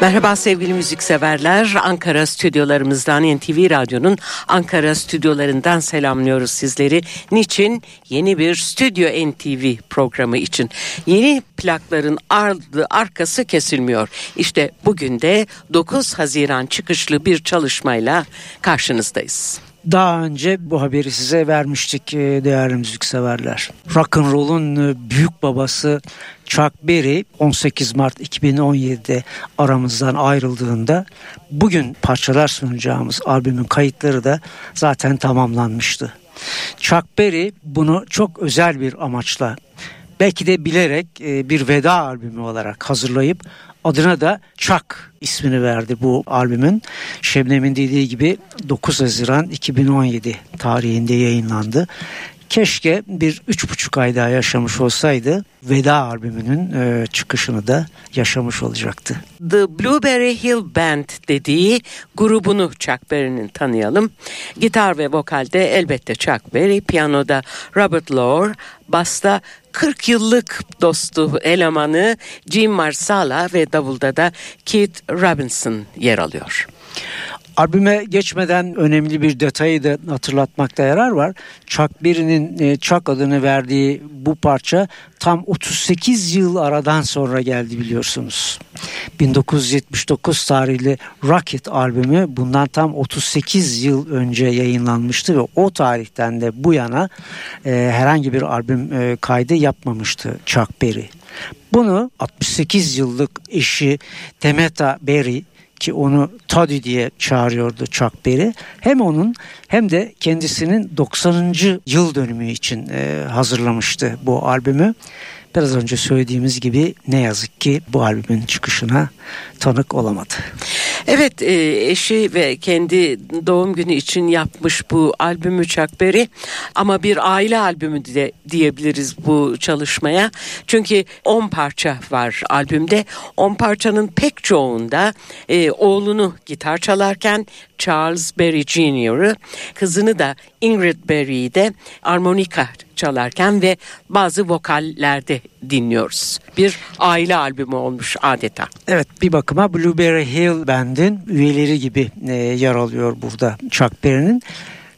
Merhaba sevgili müzikseverler. Ankara stüdyolarımızdan NTV Radyo'nun Ankara stüdyolarından selamlıyoruz sizleri. Niçin? Yeni bir Stüdyo NTV programı için. Yeni plakların ardı arkası kesilmiyor. İşte bugün de 9 Haziran çıkışlı bir çalışmayla karşınızdayız. Daha önce bu haberi size vermiştik e, değerli müzikseverler. Rock and Roll'un e, büyük babası Chuck Berry 18 Mart 2017'de aramızdan ayrıldığında bugün parçalar sunacağımız albümün kayıtları da zaten tamamlanmıştı. Chuck Berry bunu çok özel bir amaçla belki de bilerek e, bir veda albümü olarak hazırlayıp adına da Chuck ismini verdi bu albümün. Şebnem'in dediği gibi 9 Haziran 2017 tarihinde yayınlandı. Keşke bir üç buçuk ay daha yaşamış olsaydı veda albümünün e, çıkışını da yaşamış olacaktı. The Blueberry Hill Band dediği grubunu Chuck Berry'nin tanıyalım. Gitar ve vokalde elbette Chuck Berry, piyanoda Robert Lohr, basta 40 yıllık dostu elemanı Jim Marsala ve davulda da Keith Robinson yer alıyor. Albüme geçmeden önemli bir detayı da hatırlatmakta yarar var. Chuck Berry'nin e, Chuck adını verdiği bu parça tam 38 yıl aradan sonra geldi biliyorsunuz. 1979 tarihli Rocket albümü bundan tam 38 yıl önce yayınlanmıştı ve o tarihten de bu yana e, herhangi bir albüm e, kaydı yapmamıştı Chuck Berry. Bunu 68 yıllık eşi Temeta Berry ki onu Toddy diye çağırıyordu Chuck Berry. Hem onun hem de kendisinin 90. yıl dönümü için e, hazırlamıştı bu albümü. Biraz önce söylediğimiz gibi ne yazık ki bu albümün çıkışına tanık olamadı. Evet e, eşi ve kendi doğum günü için yapmış bu albümü Chuck Berry ama bir aile albümü de diyebiliriz bu çalışmaya. Çünkü 10 parça var albümde. 10 parçanın pek çoğunda e, oğlunu gitar çalarken Charles Berry Jr.'ı kızını da Ingrid Berry'i de armonika çalarken ve bazı vokallerde dinliyoruz. Bir aile albümü olmuş adeta. Evet bir bakıma Blueberry Hill Band'in üyeleri gibi e, yer alıyor burada Chuck Berry'nin.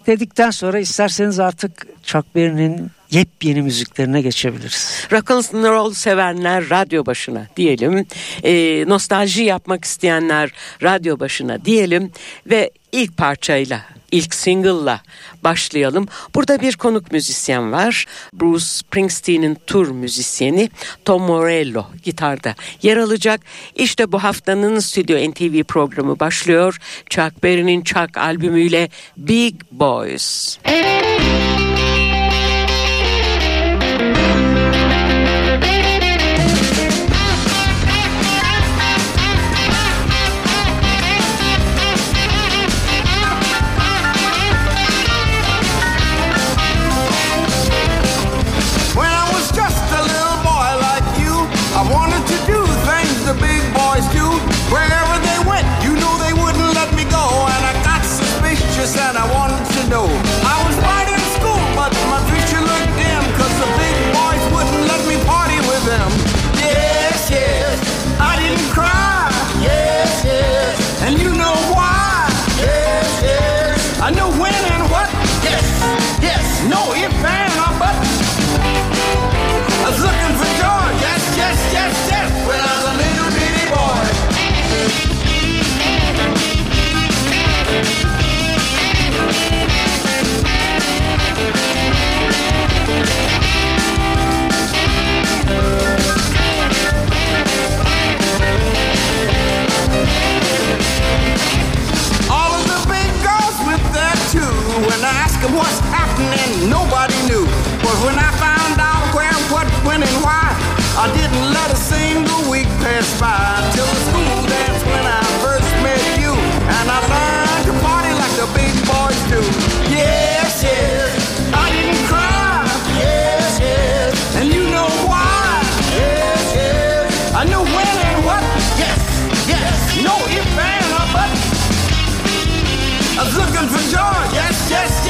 Dedikten sonra isterseniz artık Chuck Berry'nin yepyeni müziklerine geçebiliriz. Rock and roll sevenler radyo başına diyelim. E, nostalji yapmak isteyenler radyo başına diyelim ve ilk parçayla ilk single'la başlayalım. Burada bir konuk müzisyen var. Bruce Springsteen'in tur müzisyeni Tom Morello gitarda yer alacak. İşte bu haftanın Stüdyo NTV programı başlıyor. Chuck Berry'nin Chuck albümüyle Big Boys. Müzik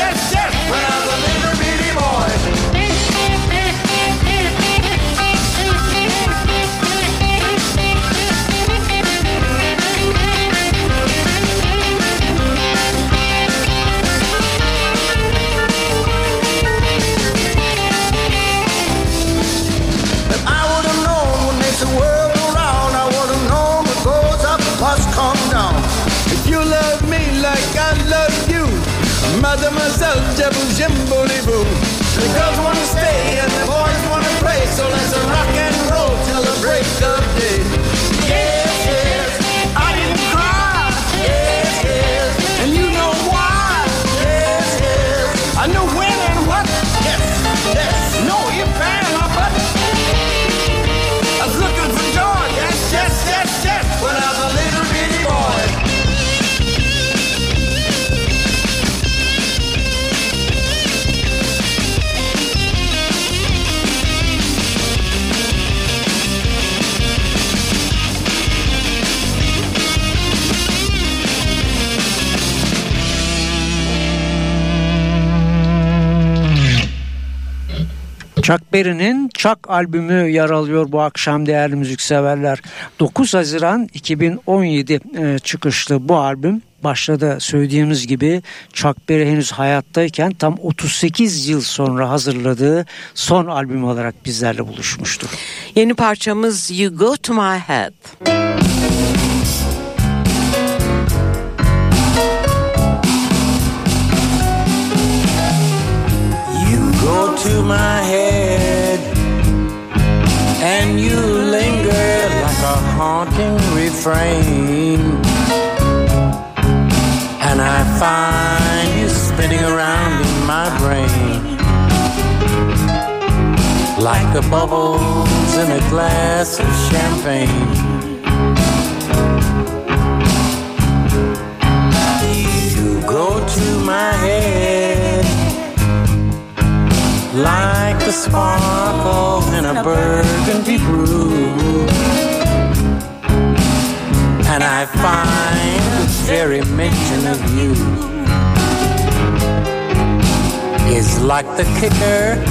yes, yes, Berry'nin Chuck albümü yer alıyor bu akşam değerli müzikseverler. 9 Haziran 2017 e, çıkışlı bu albüm başta da söylediğimiz gibi Chuck Berry henüz hayattayken tam 38 yıl sonra hazırladığı son albüm olarak bizlerle buluşmuştur. Yeni parçamız You Go To My Head. Refrain. And I find you spinning around in my brain like the bubbles in a glass of champagne. You go to my head like the sparkle in a burgundy brew. And I find the very mention of you is like the kicker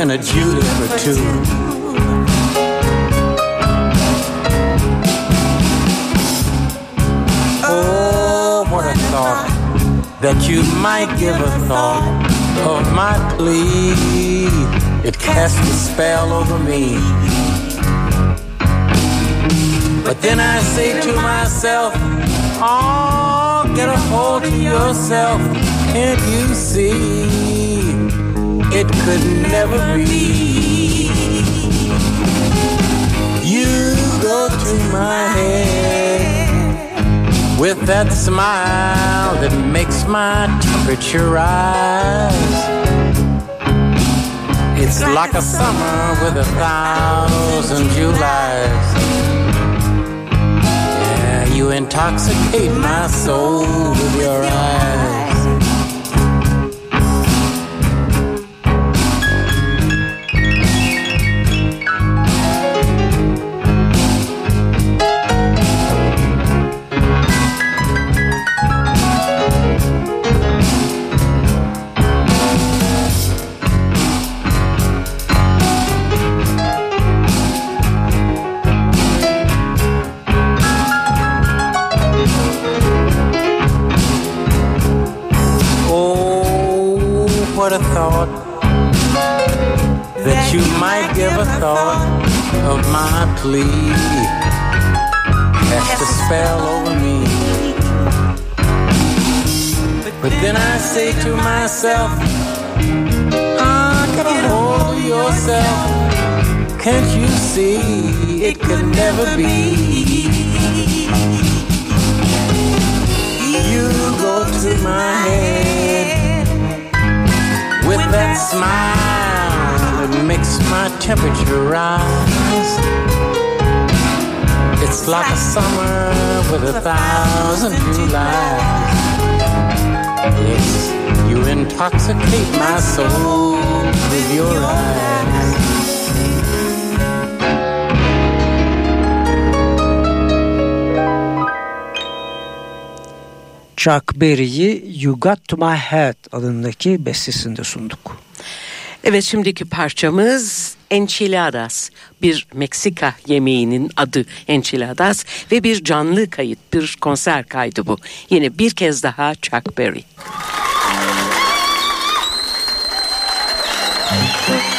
in a julep or two. Oh, what a thought that you might give a thought of my plea. It casts a spell over me. But then I say to myself, Oh, get a hold of yourself. Can't you see? It could never be. You go to my head with that smile that makes my temperature rise. It's like a summer with a thousand Julys. You intoxicate my soul with your eyes. That smile that makes my temperature rise. It's like a summer with a thousand Julys. Yes, you intoxicate my soul with your eyes. Chuck Berry'i You Got To My Head adındaki bestesinde sunduk. Evet şimdiki parçamız enchiladas bir Meksika yemeğinin adı enchiladas ve bir canlı kayıt bir konser kaydı bu. Yine bir kez daha Chuck Berry. I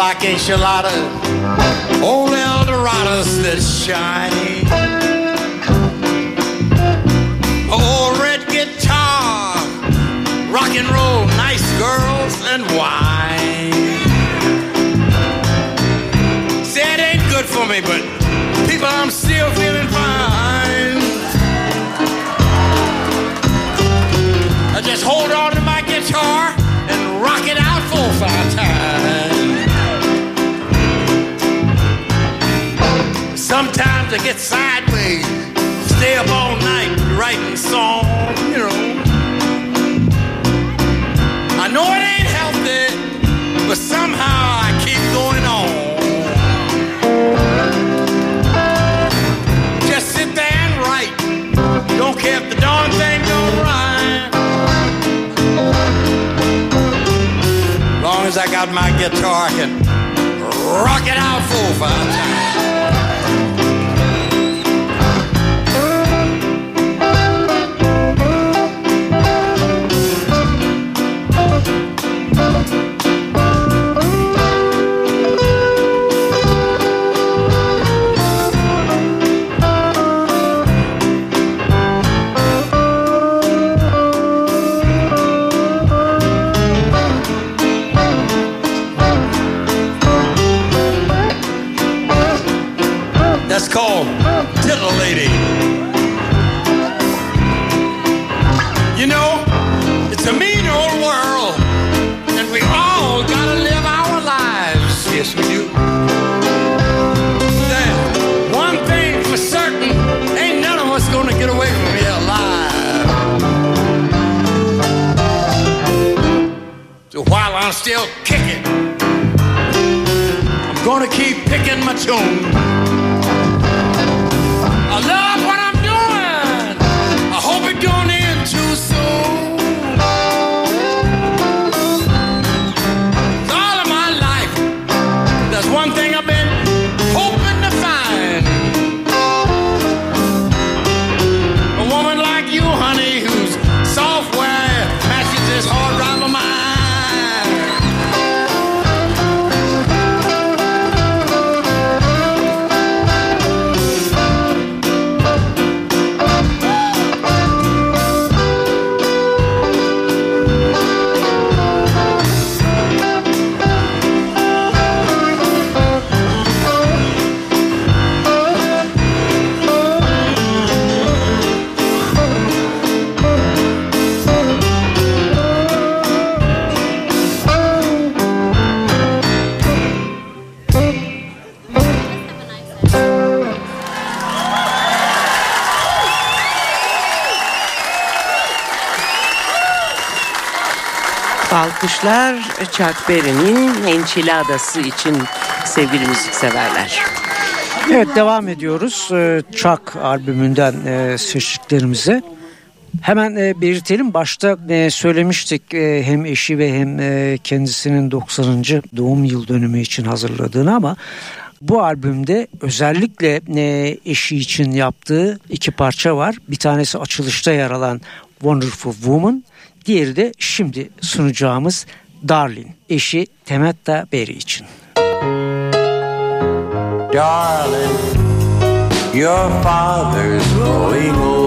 like enchiladas, old Eldorados that shine. Old red guitar, rock and roll, nice girls and wine. Say it ain't good for me, but people, I'm still feeling fine. I just hold on to my guitar and rock it out four or five times. Sometimes I get sideways, stay up all night writing songs, you know. I know it ain't healthy, but somehow I keep going on. Just sit there and write. Don't care if the darn thing don't rhyme. Long as I got my guitar, I can rock it out or five times. Picking Alkışlar Chuck Berry'nin enchiladası için sevgili müzikseverler. Evet devam ediyoruz. Ee, Chuck albümünden e, seçtiklerimize. Hemen e, belirtelim başta e, söylemiştik e, hem eşi ve hem e, kendisinin 90. doğum yıl dönümü için hazırladığını ama bu albümde özellikle e, eşi için yaptığı iki parça var. Bir tanesi açılışta yer alan Wonderful Woman, diğeri de şimdi sunacağımız Darling, eşi Temetta Berry için. Darling, your father's growing older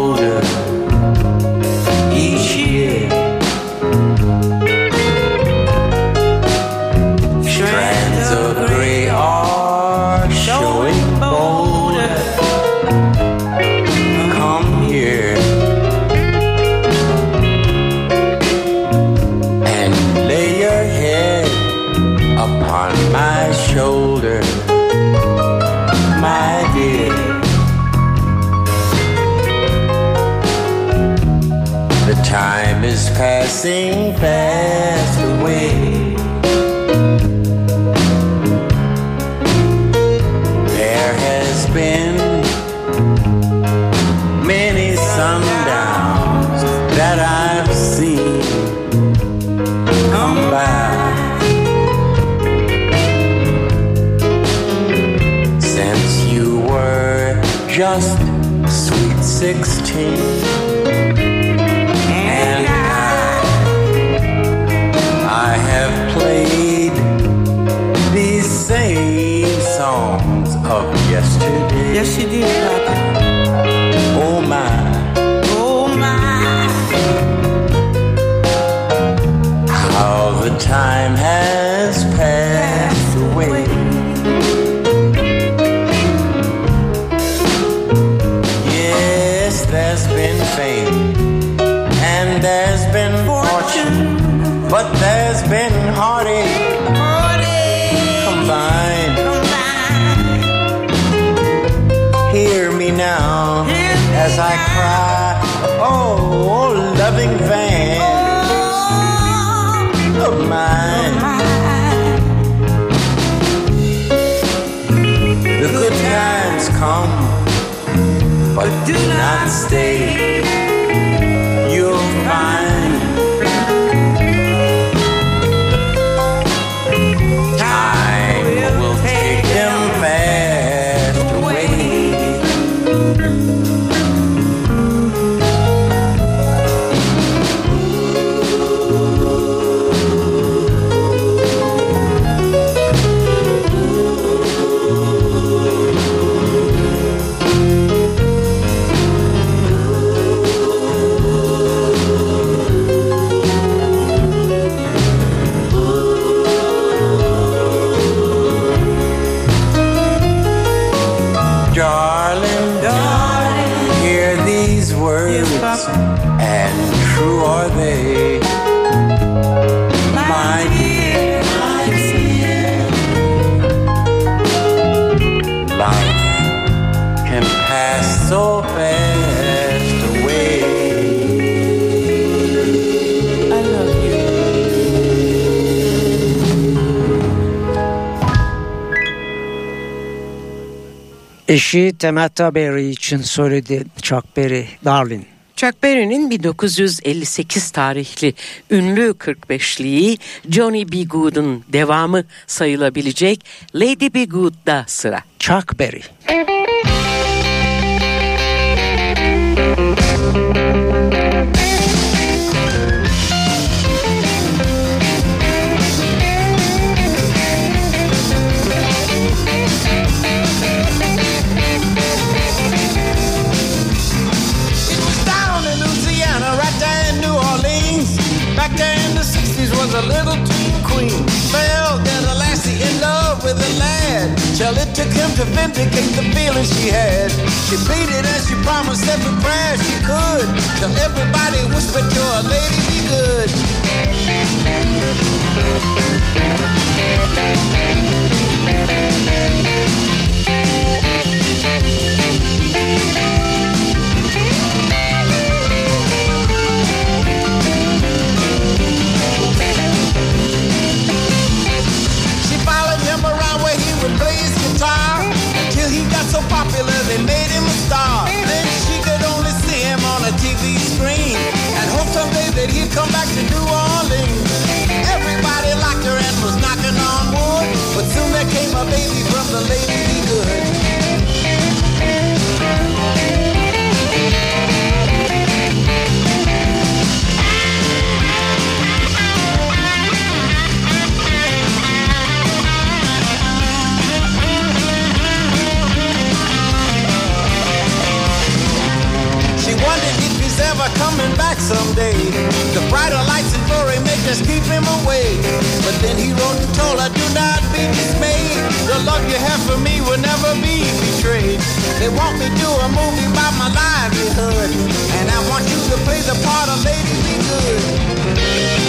fame and there's been fortune, but there's been heartache combined. Hear me now as I cry, oh, loving van of mine. The good times come, but do not stay. Eşi Temetta Berry için söyledi Chuck Berry, Darlin. Chuck Berry'nin 1958 tarihli ünlü 45'liği Johnny B. Good'un devamı sayılabilecek Lady Be Good'da sıra. Chuck Berry. It took him to vindicate the feelings she had. She pleaded and she promised every prayer she could. Till everybody whispered to her, lady, be good. She love you have for me will never be betrayed. They want me to a movie about my livelihood. And I want you to play the part of Lady Be Good.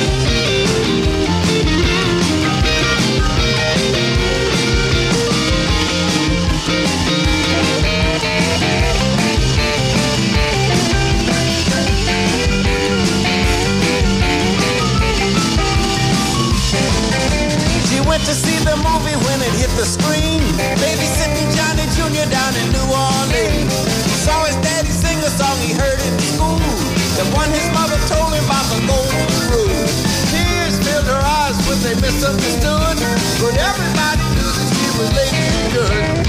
Movie when it hit the screen. Babysitting Johnny Jr. down in New Orleans. Saw his daddy sing a song he heard in school. The one his mother told him about the golden rule. Tears filled her eyes when they misunderstood. But everybody knew that she was lady good.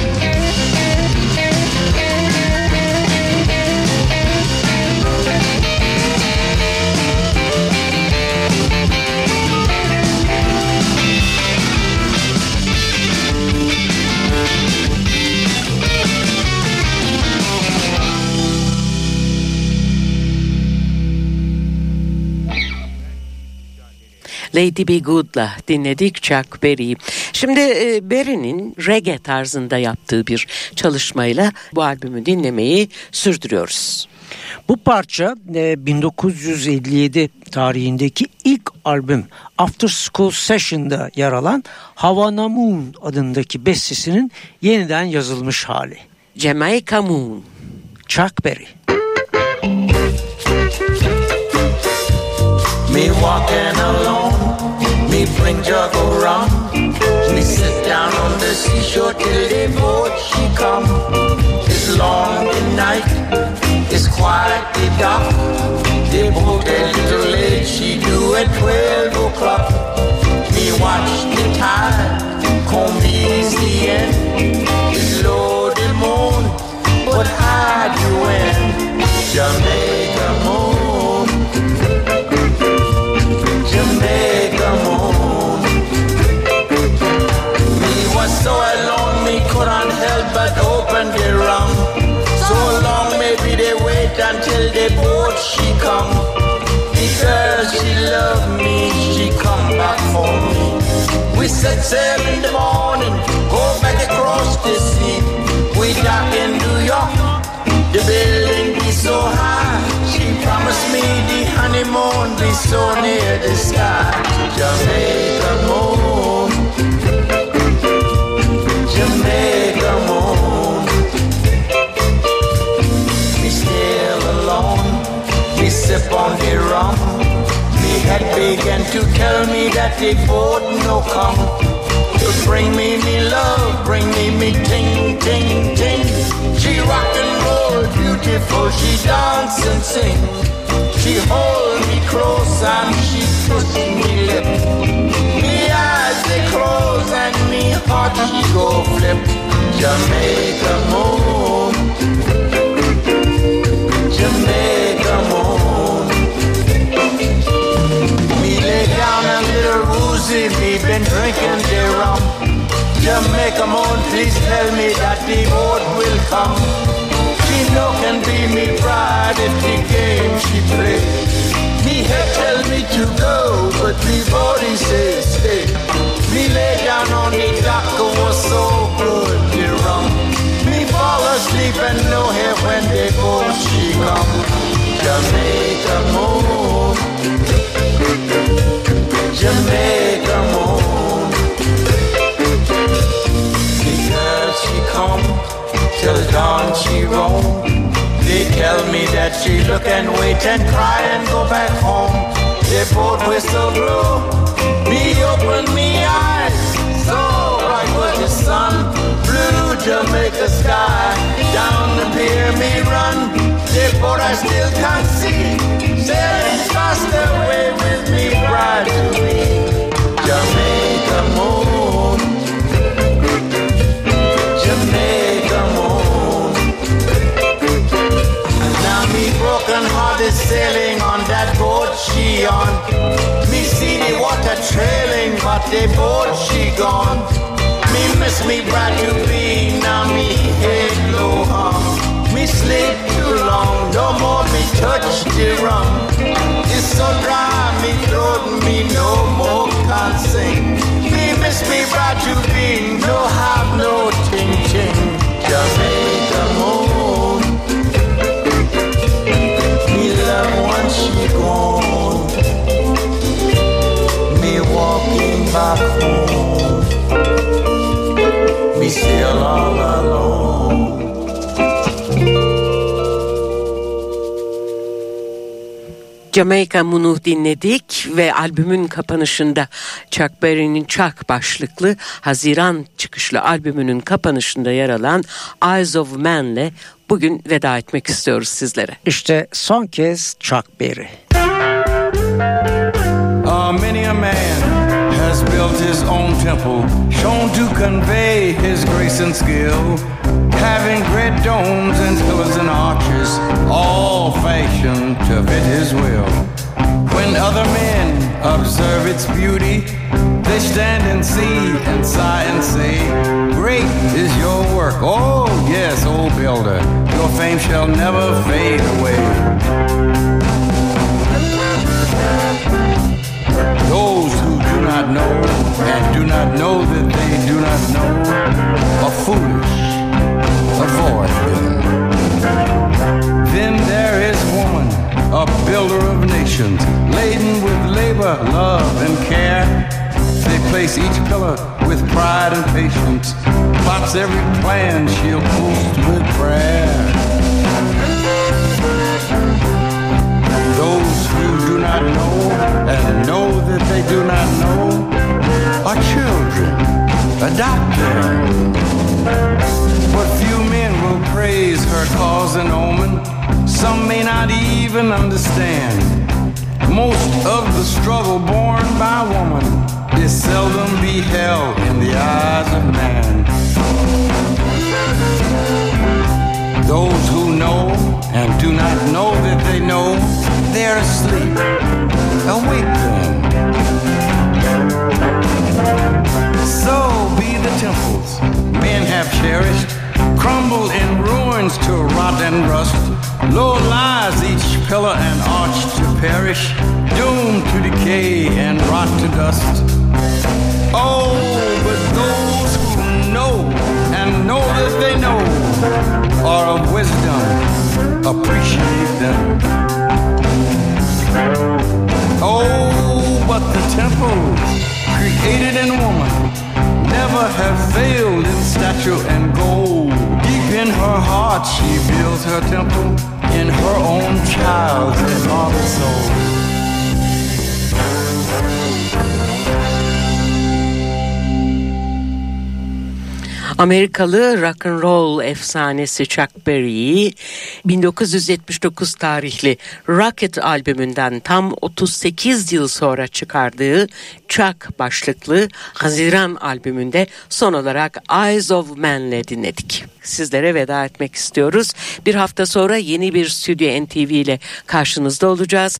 Lady Be Good'la dinledik Chuck Berry'i. Şimdi e, Berry'nin reggae tarzında yaptığı bir çalışmayla bu albümü dinlemeyi sürdürüyoruz. Bu parça e, 1957 tarihindeki ilk albüm After School Session'da yer alan Havana Moon adındaki bestesinin yeniden yazılmış hali. Jamaica Moon. Chuck Berry. Me walking alone, me bring jug of rum. Me sit down on the seashore till the boat she come. It's long the night, it's quiet the dark. The boat a little late, she do at twelve o'clock. Me watch the tide come easy in. It's low the moon, but high the wind. Jamaica We set sail in the morning, go back across the sea. We dock in New York, the building be so high. She promised me the honeymoon be so near the sky. Jamaica moon, Jamaica moon. Me still alone, me sip on the rum. Me had began to tell me that boat sing. She hold me close and she kiss me lip. Me eyes they close and me heart she go flip. Jamaica moon, Jamaica moon. Me lay down a little woozy, me been drinking the rum. Jamaica moon, please tell me that the boat will come. No can be me bride if the game she play. That she look and wait and cry and go back home. The boat whistle blew, me open me eyes. So bright was the sun, blue Jamaica sky. Down the pier me run, the boat I still can't see. Sailing fast away with me bride to. Boat she gone. Me miss me bride to be, now me head low. Me sleep too long, no more me touch the rum. It's so dry, me throat me no more can't sing. Me miss me bride to be, no have no ting ting. Jamaica Me still all alone. Jamaica Moon'u dinledik ve albümün kapanışında Chuck Berry'nin Chuck başlıklı Haziran çıkışlı albümünün kapanışında yer alan Eyes of Man'le bugün veda etmek istiyoruz sizlere. İşte son kez Chuck Berry. Uh, many a man built his own temple, shown to convey his grace and skill, having great domes and pillars and arches, all fashioned to fit his will. When other men observe its beauty, they stand and see and sigh and say, Great is your work. Oh, yes, old builder, your fame shall never fade away. Know and do not know that they do not know are foolish. Avoid them. Then there is woman, a builder of nations, laden with labor, love, and care. They place each pillar with pride and patience, plots every plan she'll post with prayer. Those who do not know and know they do not know are children. Adopt them. But few men will praise her cause and omen. Some may not even understand. Most of the struggle borne by woman is seldom beheld in the eyes of man. Those who know and do not know that they know they're asleep. Awake them. Temples men have cherished, crumble in ruins to rot and rust. Low lies each pillar and arch to perish, doomed to decay and rot to dust. Oh, but those who know and know that they know are of wisdom, appreciate them. Oh, but the temples created in woman never have failed in stature and gold. Deep in her heart, she builds her temple in her own child's immortal soul. Amerikalı rock and roll efsanesi Chuck Berry'i 1979 tarihli Rocket albümünden tam 38 yıl sonra çıkardığı Chuck başlıklı Haziran albümünde son olarak Eyes of Man'le dinledik. Sizlere veda etmek istiyoruz. Bir hafta sonra yeni bir Stüdyo NTV ile karşınızda olacağız.